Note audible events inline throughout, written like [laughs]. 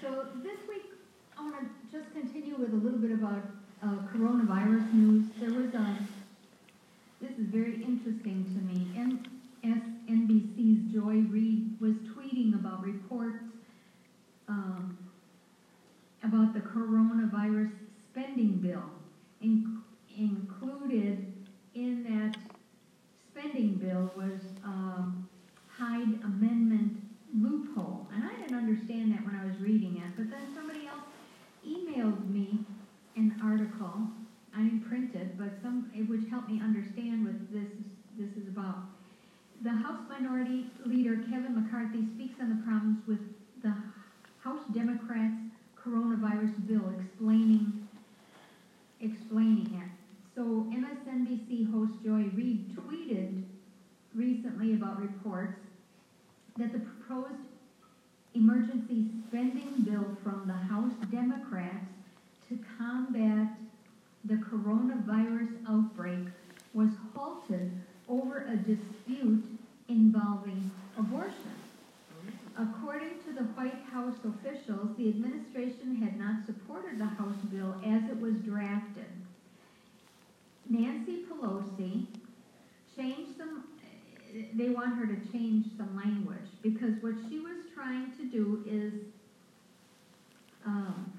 So this week, I want to just continue with a little bit about uh, coronavirus news. There was a, this is very interesting to me. NBC's Joy Reid was tweeting about reports um, about the coronavirus spending bill. In, included in that spending bill was um, Hyde Amendment loophole. Didn't understand that when I was reading it, but then somebody else emailed me an article. I didn't print it, but some it would help me understand what this this is about. The House Minority Leader Kevin McCarthy speaks on the problems with the House Democrats' coronavirus bill, explaining explaining it. So MSNBC host Joy Reid tweeted recently about reports that the proposed emergency spending bill from the House Democrats to combat the coronavirus outbreak was halted over a dispute involving abortion. According to the White House officials, the administration had not supported the House bill as it was drafted. Nancy Pelosi changed some, they want her to change some language because what she was trying to do is um,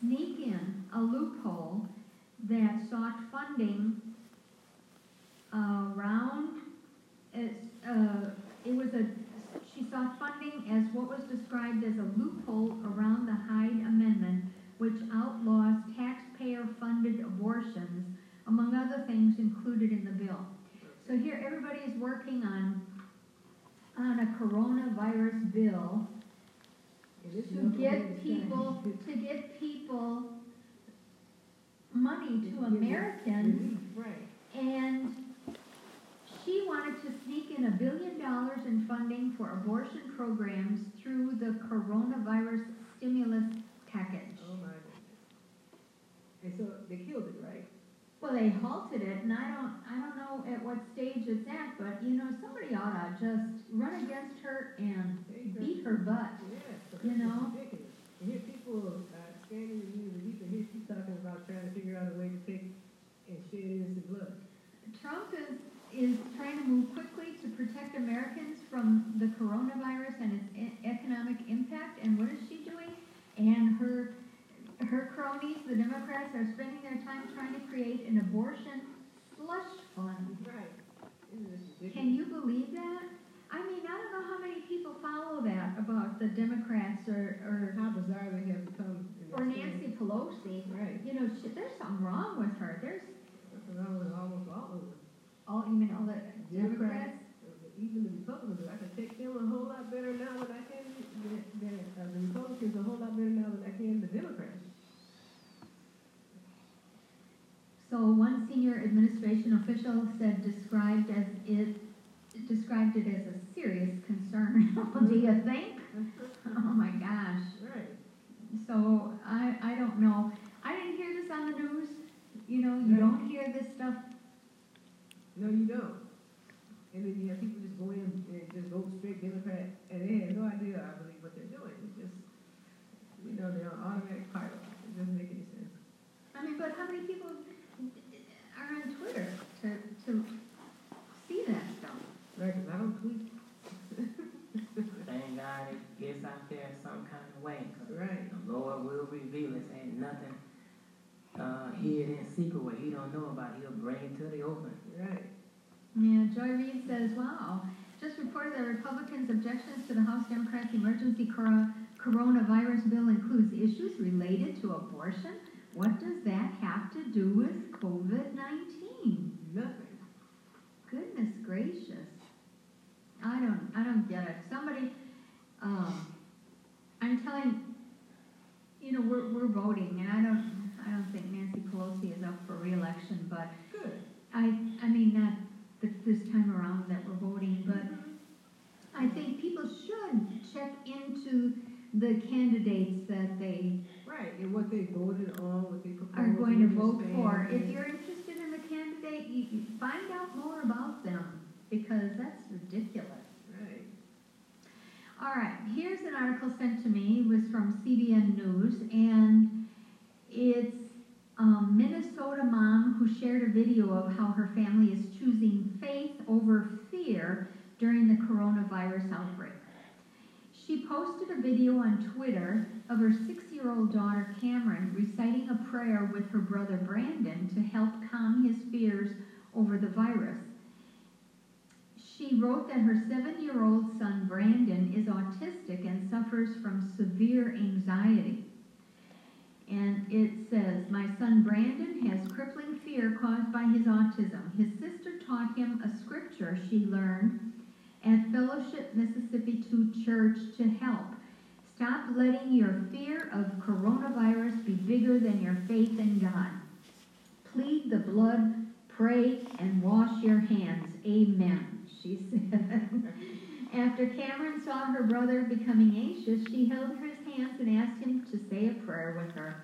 sneak in a loophole that sought funding around, it, uh, it was a, she sought funding as what was described as a loophole around the Hyde Amendment, which outlaws taxpayer-funded abortions, among other things included in the bill. So here, everybody is working on, on a coronavirus bill to get people, to get people money to Americans, and she wanted to sneak in a billion dollars in funding for abortion programs through the coronavirus stimulus package. Oh my goodness. And so they killed it? Well, they halted it, and I don't, I don't know at what stage it's at, but, you know, somebody ought to just run against her and beat her butt. Yes. You know? Ridiculous. And here people uh, scanning the and you can hear she talking about trying to figure out a way to take and shed innocent blood. Trump is, is trying to move quickly to protect Americans from the coronavirus and its e- economic impact, and what is she doing? And her, her cronies, the Democrats, are spending their time trying to create an abortion slush fund. Right. Isn't this ridiculous? Can you believe that? I mean, I don't know how many people follow that about the Democrats or, or, How bizarre they have become. in or this Nancy Pelosi. Right. You know, she, there's something wrong with her. There's That's wrong with almost all of them. all, you mean, all the Democrats? Even the Republicans, I can take them a whole lot better now than I can, than, than uh, the Republicans a whole lot better now than I can the Democrats. So one senior administration official as it described it as a serious concern. [laughs] do you think? [laughs] Oh my gosh. Right. So I, I don't know. I didn't hear this on the news. You know, you Right. don't hear this stuff. No, you don't. And then you have people just go in and just vote straight Democrat, and they have no idea, I believe, what they're doing. It's just, you know, they're on automatic pilot. It doesn't make any sense. I mean, but how many people are on Twitter to, to see that stuff? Right, 'cause I don't tweet. Thank God it gets out there some kind of way. 'cause Right. The Lord will reveal it. Ain't nothing uh, hid in secret what He don't know about. He'll bring it to the open. Right. Yeah, Joy Reid says, wow, just reported that Republicans' objections to the House Democrats' emergency cor- coronavirus bill includes issues related to abortion. What does that have to do with COVID-19? Nothing. Goodness gracious. I don't, I don't get it. Somebody, um, I'm telling, you know, we're, we're voting, and I don't, I don't think Nancy Pelosi is up for reelection, but Good. I, I mean, not th- this time around that we're voting, but I think people should check into the candidates that they Right, and what they voted on, what they proposed. are going to vote for. If you're interested in the candidate, you, you find out more about them, because that's ridiculous. All right, here's an article sent to me, it was from CBN News, and it's a Minnesota mom who shared a video of how her family is choosing faith over fear during the coronavirus outbreak. She posted a video on Twitter of her six-year-old daughter Cameron reciting a prayer with her brother Brandon to help calm his fears over the virus. She wrote that her seven-year-old son Brandon is autistic and suffers from severe anxiety. And it says, My son Brandon has crippling fear caused by his autism. His sister taught him a scripture she learned at Fellowship Missionary Baptist Church to help. Stop letting your fear of coronavirus be bigger than your faith in God. Plead the blood, pray, and wash your hands. Amen, she said. After Cameron saw her brother becoming anxious, she held his hands and asked him to say a prayer with her.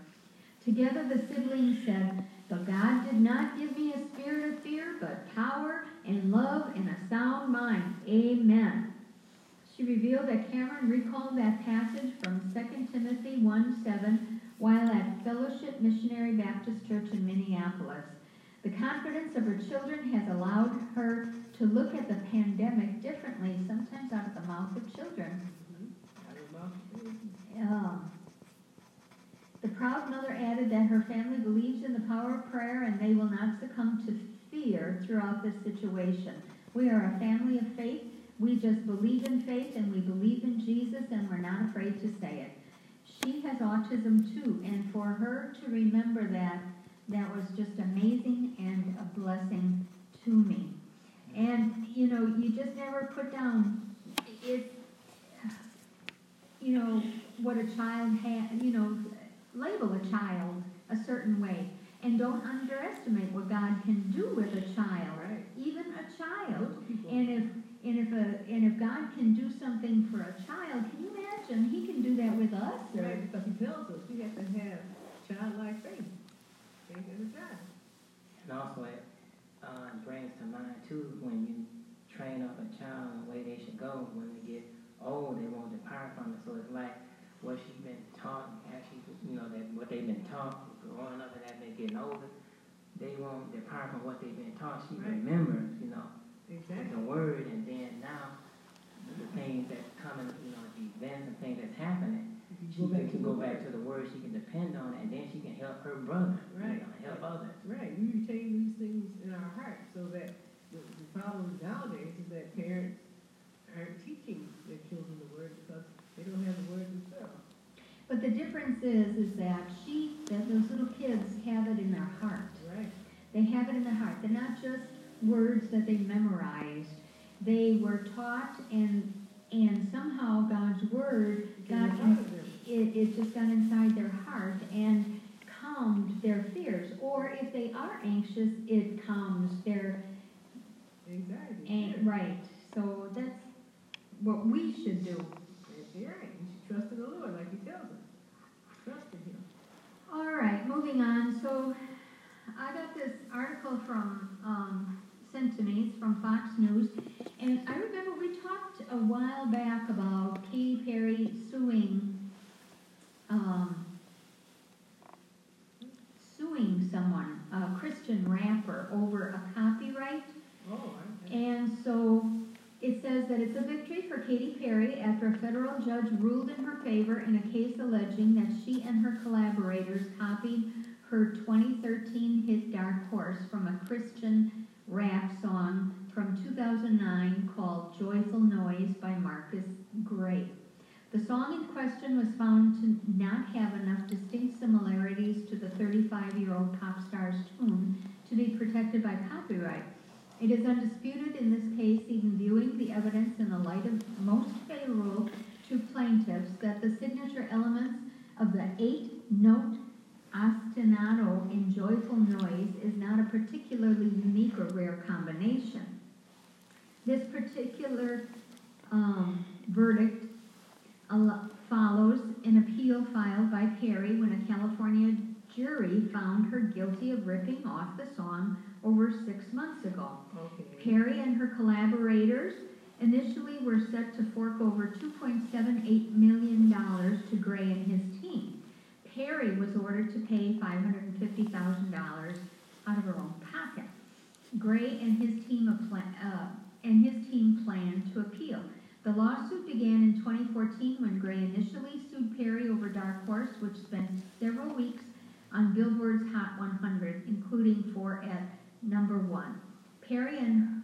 Together the siblings said, But God did not give me a spirit of fear, but power and love and a sound mind. Amen. She revealed that Cameron recalled that passage from 2 Timothy 1 7 while at Fellowship Missionary Baptist Church in Minneapolis. The confidence of her children has allowed her to look at the pandemic differently, sometimes out of the mouth of children. The proud mother added that her family believes in the power of prayer and they will not succumb to fear throughout this situation. We are a family of faith. We just believe in faith and we believe in Jesus and we're not afraid to say it. She has autism too, and for her to remember that, that was just amazing and a blessing to me. And, you know, you just never put down, it, you know, what a child has, you know, label a child a certain way. And don't underestimate what God can do with a child, Right. even a child. And if and if a and if God can do something for a child, can you imagine He can do that with us? Or, Right, because he tells us we have to have childlike faith. Faith as a child. And also uh, brings to mind too when you train up a child the way they should go. When they get old, they won't depart from it. So it's like what she's been taught, actually, you know, that what they've been taught growing up and as they're getting older, they won't depart from what they've been taught. She Right. remembers, you know, Exactly. the word, and then now the things that's coming, you know, the events and things that's happening. She Go back can to go back to the word. She can depend on it, and then she can help her brother. Right. You know, help others. Right, we retain these things in our hearts so that the, the problem nowadays is that parents aren't teaching their children the word because they don't have the word themselves. but the difference is, is that she, that those little kids have it in their heart. Right. They have it in their heart. They're not just words that they memorized. They were taught, and and somehow God's word got it in, it, it just got inside their heart and calmed their fears. Or if they are anxious, it calms their Anxiety. an- right. So that's what we should do. Right, you should trust in the Lord like he tells us. Trust in him. All right, moving on. So I got this article from, um, sent to me, it's from Fox News. And I remember a while back about Katy Perry suing, um, suing someone, a Christian rapper, over a copyright. Oh, I, And so it says that it's a victory for Katy Perry after a federal judge ruled in her favor in a case alleging that she and her collaborators copied her 2013 hit Dark Horse from a Christian rap song from 2009 called Joyful Noise by Marcus Gray. The song in question was found to not have enough distinct similarities to the 35 year old pop star's tune to be protected by copyright. It is undisputed in this case, even viewing the evidence in the light of most favorable to plaintiffs, that the signature elements of the eight-note ostinato in joyful noise is not a particularly unique or rare combination. This particular um, verdict follows an appeal filed by Perry when a California jury found her guilty of ripping off the song over six months ago. okay. Perry and her collaborators initially were set to fork over $2.78 million to Gray and his team. Perry was ordered to pay $550,000 out of her own pocket. Gray and his team appla- uh, and his team planned to appeal. The lawsuit began in 2014 when Gray initially sued Perry over Dark Horse, which spent several weeks on Billboard's Hot 100, including four at number one. Perry and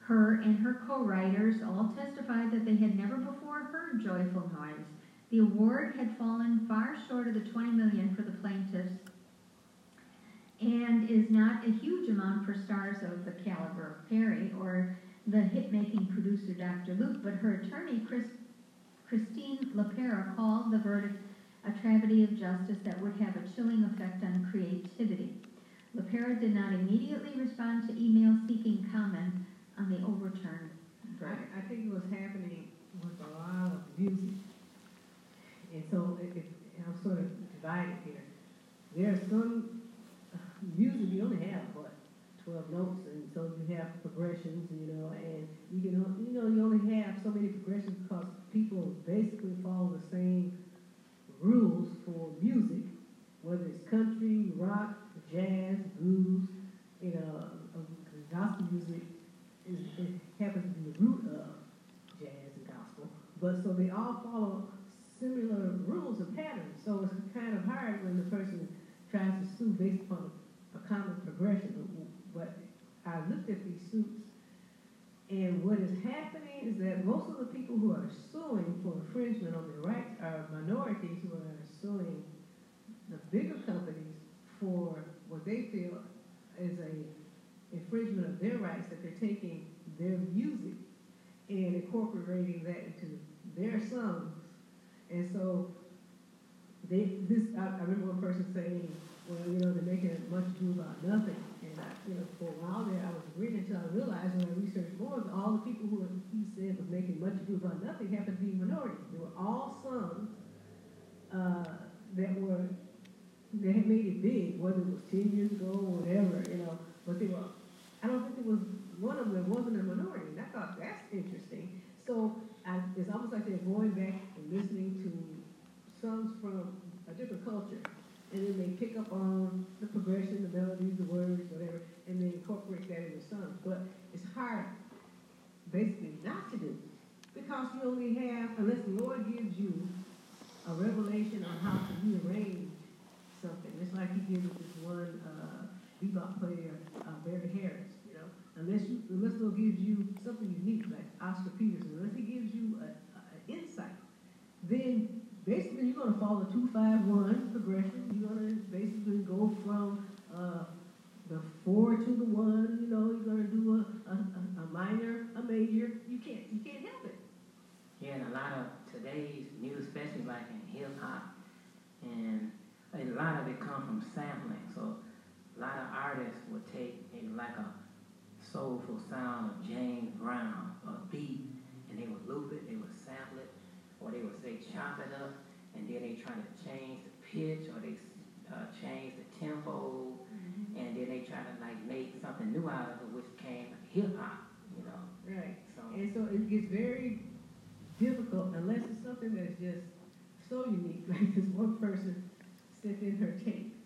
her and her co-writers all testified that they had never before heard Joyful Noise. The award had fallen far short of the 20 million for the plaintiffs and is not a huge amount for stars of the caliber of Perry or the hit-making producer Dr. Luke, but her attorney Chris, Christine Lepera called the verdict a tragedy of justice that would have a chilling effect on creativity. Lepera did not immediately respond to emails seeking comment on the overturned verdict. I, I think it was happening with a lot of music. And so it, it, I'm sort of divided here. There are some uh, music you only have, what, twelve notes, and so you have progressions, you know, and you can, you know, you only have so many progressions because people basically follow the same rules for music, whether it's country, rock, jazz, blues, you know, uh, gospel music is, it happens to be the root of jazz and gospel, but so they all follow similar rules and patterns. So it's kind of hard when the person tries to sue based upon a common progression. But I looked at these suits, and what is happening is that most of the people who are suing for infringement on their rights are minorities who are suing the bigger companies for what they feel is a infringement of their rights that they're taking their music and incorporating that into their songs. And so they this I, I remember one person saying, well, you know, they're making much ado about nothing. For a while there, I was reading until I realized when I researched more, all the people who he said was making much ado about nothing happened to be minorities. They were all songs uh, that were that had made it big, whether it was ten years ago or whatever, you know. But they were, I don't think there was one of them that wasn't a minority. And I thought that's interesting. So I, it's almost like they're going back and listening to songs from a different culture, and then they pick up on the progression, the melodies, the words, whatever, and then incorporate that in the songs. But it's hard, basically, not to do because you only have, unless the Lord gives you a revelation on how to rearrange something. It's like he did with this one uh, bebop player, uh, Barry Harris. You know, unless you, unless the Lord gives you something unique like Oscar Peterson, unless He gives you a, a, an insight, then basically you're going to follow the two five one progression. You're going to basically go from uh, the four to the one. You know, you're going to do a, a, a, a minor, a major. You can't you can't help it. And a lot of today's music, especially like in hip hop, and a lot of it come from sampling. So a lot of artists would take maybe like a soulful sound of James Brown, or a beat, and they would loop it, they would sample it, or they would say chop it up, and then they try to change the pitch, or they uh, change the tempo, and then they try to like make something new out of it, which came hip hop, you know. Right. So And so it gets very difficult unless it's something that's just so unique, [laughs] like this one person sent in her tape.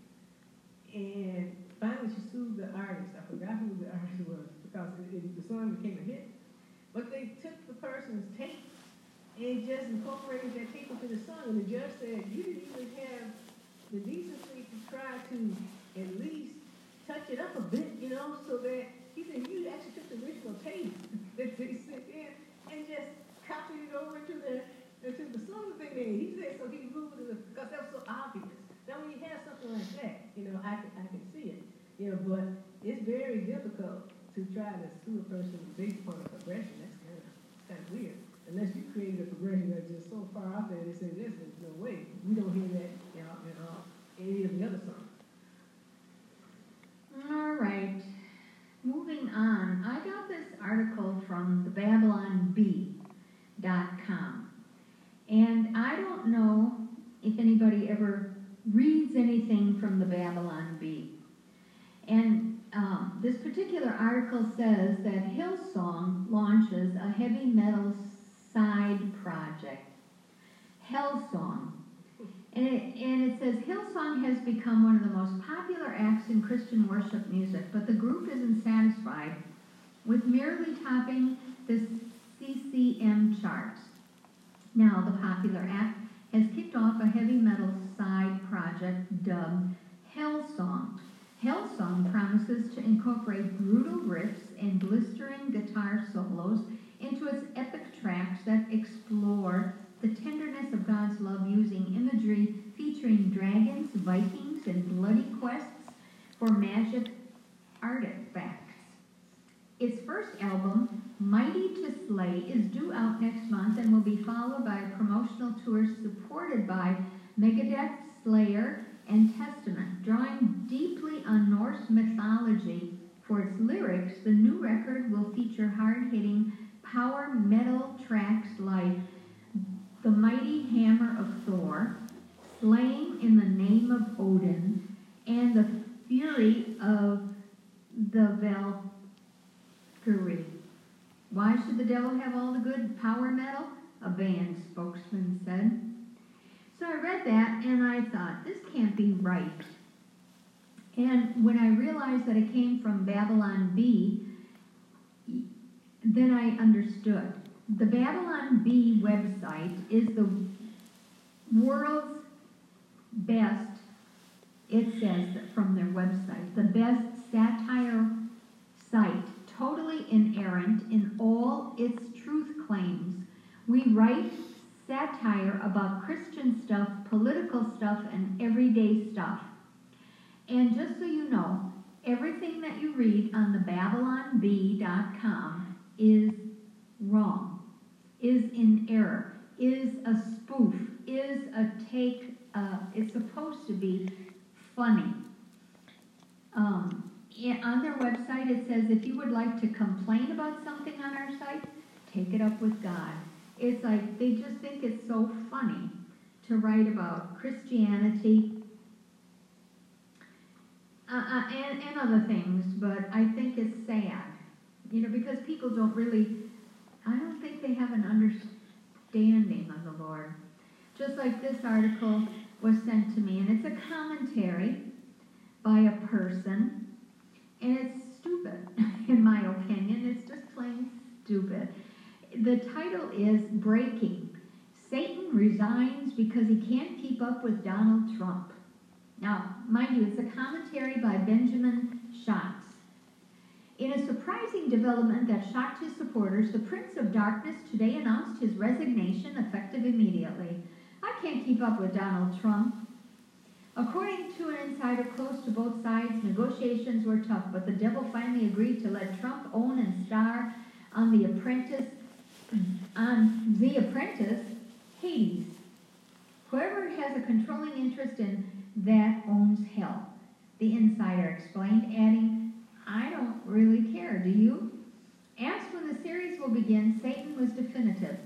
And finally she sued the artist. I forgot who the artist was because it, it, the song became a hit. But they took the person's tape and just incorporated that tape into the song. And the judge said, you didn't even have the decency to try to at least touch it up a bit, you know, so that he said you actually took the original tape [laughs] that they sent in and just copied it over to the into the that they made. He said so he moved it because that was so obvious. Now when you have something like that, you know, I can I can see it. You know, but it's very difficult to try to sue a person based upon a progression. That's kind of kind of weird. Unless you created a progression that's just so far out there, they say, this, there's no way. We don't hear that you know, in uh, any of the other songs. All right. Moving on, I got this article from the BabylonBee.com. And I don't know if anybody ever reads anything from the Babylon Bee. And um, this particular article says that Hillsong launches a heavy metal side project. Hellsong. And it, and it says Hillsong has become one of the most popular acts in Christian worship music, but the group isn't satisfied with merely topping the CCM charts. Now, the popular act has kicked off a heavy metal side project dubbed Hellsong. Hellsong promises to incorporate brutal riffs and blistering guitar solos into its epic tracks that explore the tenderness of God's love using imagery featuring dragons, Vikings, and bloody quests for magic artifacts. Its first album, Mighty to Slay, is due out next month and will be followed by a promotional tour supported by Megadeth, Slayer, and Testament. Drawing deeply on Norse mythology for its lyrics, the new record will feature hard hitting power metal tracks like The Mighty Hammer of Thor, Slaying in the Name of Odin, and The Fury of the Valkyrie. Why should the devil have all the good power metal? A band spokesman said. So I read that and I thought, this can't be right. And when I realized that it came from Babylon Bee, then I understood. The Babylon Bee website is the world's best, it says from their website, the best satire site, totally inerrant in all its truth claims. We write satire about Christian stuff, political stuff, and everyday stuff. And just so you know, everything that you read on the BabylonBee.com is wrong, is in error, is a spoof, is a take, uh, it's supposed to be funny. Um, on their website, it says if you would like to complain about something on our site, take it up with God. It's like they just think it's so funny to write about Christianity uh, uh, and, and other things, but I think it's sad, you know, because people don't really, I don't think they have an understanding of the Lord. Just like this article was sent to me, and it's a commentary by a person, and it's stupid, [laughs] in my opinion. It's just plain stupid. The title is Breaking. Satan resigns because he can't keep up with Donald Trump. Now, mind you, it's a commentary by Benjamin Schatz. In a surprising development that shocked his supporters, the Prince of Darkness today announced his resignation effective immediately. I can't keep up with Donald Trump. According to an insider close to both sides, negotiations were tough, but the devil finally agreed to let Trump own and star on The Apprentice, on The Apprentice, Hades. Whoever has a controlling interest in that owns hell, the insider explained, adding, I don't really care, do you? Asked when the series will begin, Satan was definitive.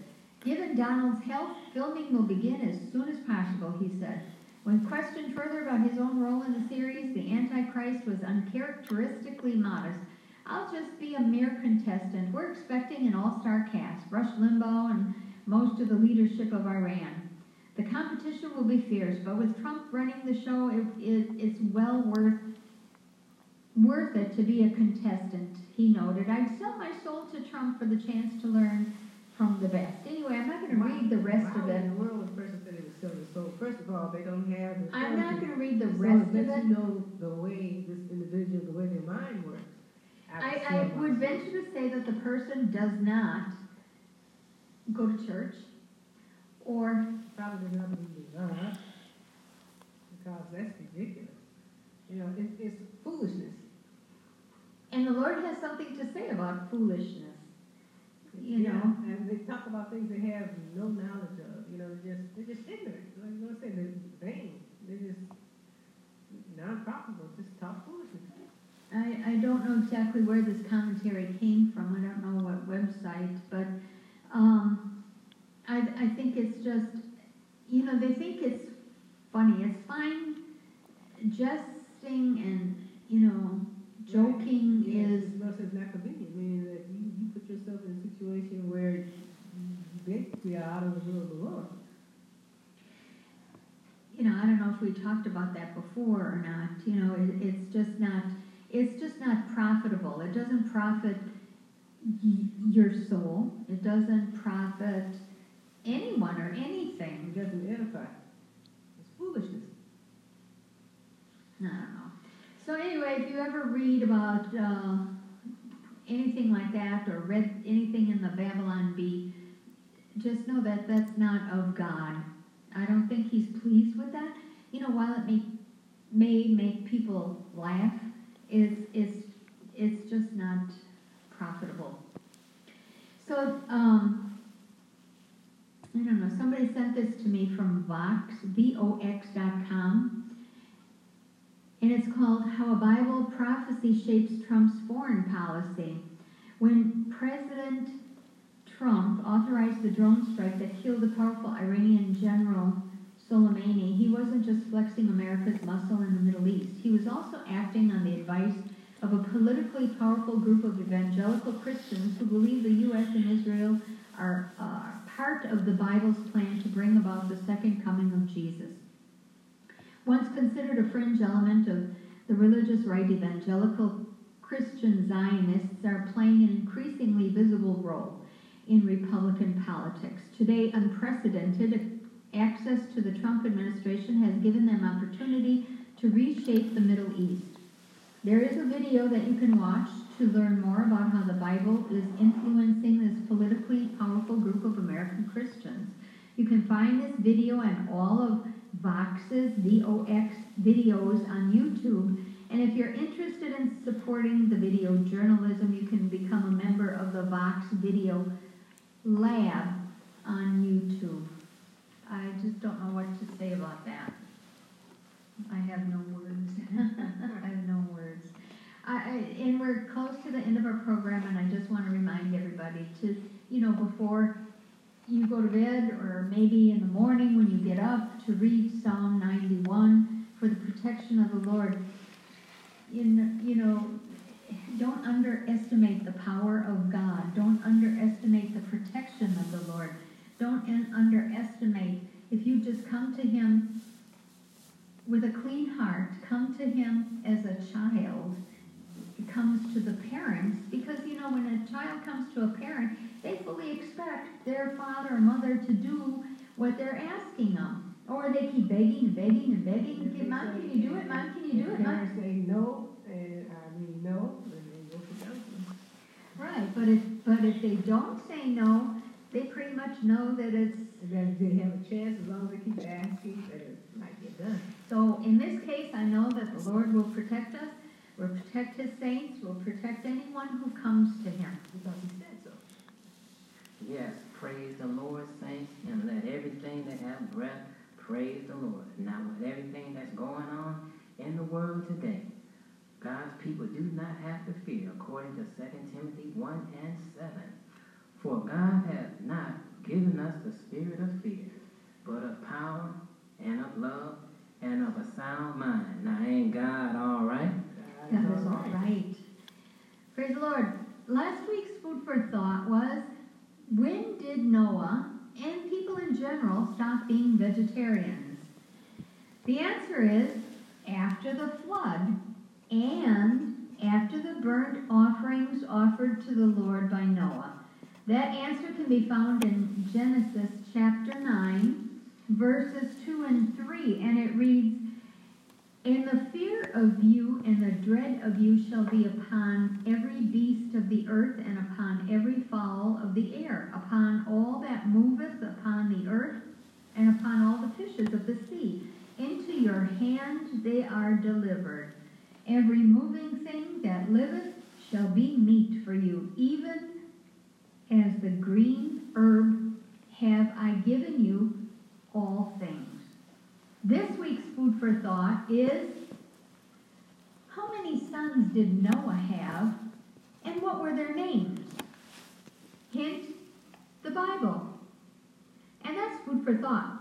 Given Donald's health, filming will begin as soon as possible, he said. When questioned further about his own role in the series, the Antichrist was uncharacteristically modest. I'll just be a mere contestant. We're expecting an all-star cast, Rush Limbaugh and most of the leadership of Iran. The competition will be fierce, but with Trump running the show, it, it, it's well worth worth it to be a contestant, he noted. I'd sell my soul to Trump for the chance to learn from the best. Anyway, I'm not going to read the rest Why of it. in the world the person said it was soul? First of all, they don't have the. I'm not going to read the So rest of it. you know the way this individual, the way their mind works. I, I would venture to say that the person does not go to church or Probably not in God, because that's ridiculous. You know, it, it's foolishness. and the Lord has something to say about foolishness. You Yeah, know. And they talk about things they have no knowledge of, you know, they're just, they're just ignorant. Like you know saying, they're vain. They're just non-profitable, just talk foolishness. I, I don't know exactly where this commentary came from. I don't know what website, but um, I, I think it's just, you know, they think it's funny. It's fine jesting and, you know, joking Yeah, is, it's not, it's not convenient, meaning that you, you put yourself in a situation where you basically are out of the will of the Lord. you know, I don't know if we talked about that before or not. You know, it, it's just not, it's just not profitable. It doesn't profit y- your soul. It doesn't profit anyone or anything. It doesn't edify. It's foolishness. I don't know. So anyway, if you ever read about uh, anything like that or read anything in the Babylon Bee, just know that that's not of God. I don't think He's pleased with that. You know, while it may may make people laugh, it's it's it's just not profitable. So um, I don't know. Somebody sent this to me from Vox, V-O-X dot com. And it's called How a Bible Prophecy Shapes Trump's Foreign Policy. When President Trump authorized the drone strike that killed the powerful Iranian general Soleimani, he wasn't just flexing America's muscle in the Middle East. He was also acting on the advice of a politically powerful group of evangelical Christians who believe the U.S. and Israel are uh, part of the Bible's plan to bring about the second coming of Jesus. Once considered a fringe element of the religious right, evangelical Christian Zionists are playing an increasingly visible role in Republican politics. Today, unprecedented access to the Trump administration has given them opportunity to reshape the Middle East. There is a video that you can watch to learn more about how the Bible is influencing this politically powerful group of American Christians. You can find this video and all of Vox's, V-O-X, videos on YouTube. And if you're interested in supporting the video journalism, you can become a member of the Vox Video Lab on YouTube. I just don't know what to say about that. I have no words. [laughs] I have no words. I, and we're close to the end of our program, and I just want to remind everybody to, you know, before you go to bed or maybe in the morning when you get up to read Psalm 91 for the protection of the Lord. In, you know, don't underestimate the power of God. Don't underestimate the protection of the Lord. Don't un- underestimate if you just come to Him with a clean heart, come to Him as a child, comes to the parents, because you know, when a child comes to a parent, they fully expect their father or mother to do what they're asking them. Or they keep begging and begging and begging. Okay, Mom, can you do it? Mom, can you do it? Mom, say no, and I mean no, and they go for counseling. Right, but if, but if they don't say no, they pretty much know that it's, then they have a chance as long as they keep asking that it might get done. so in this case, I know that the Lord will protect us, will protect His saints, will protect anyone who comes to Him. Because he said so. Yes, praise the Lord, saints, and let everything that have breath praise the Lord. Now, with everything that's going on in the world today, God's people do not have to fear, according to 2 Timothy 1 and 7. For God has not given us the spirit of fear, but of power and of love and of a sound mind. Now, ain't God all right? That is all right. Praise the Lord. Last week's food for thought was when did Noah and people in general stop being vegetarians? The answer is after the flood and after the burnt offerings offered to the Lord by Noah. That answer can be found in Genesis chapter 9, verses 2 and 3, and it reads, And the fear of you and the dread of you shall be upon every beast of the earth, and upon every fowl of the air, upon all that moveth upon the earth, and upon all the fishes of the sea. Into your hand they are delivered. Every moving thing that liveth shall be meat for you, even as the green herb have I given you all things. This week's food for thought is how many sons did Noah have and what were their names? Hint, the Bible. And that's food for thought.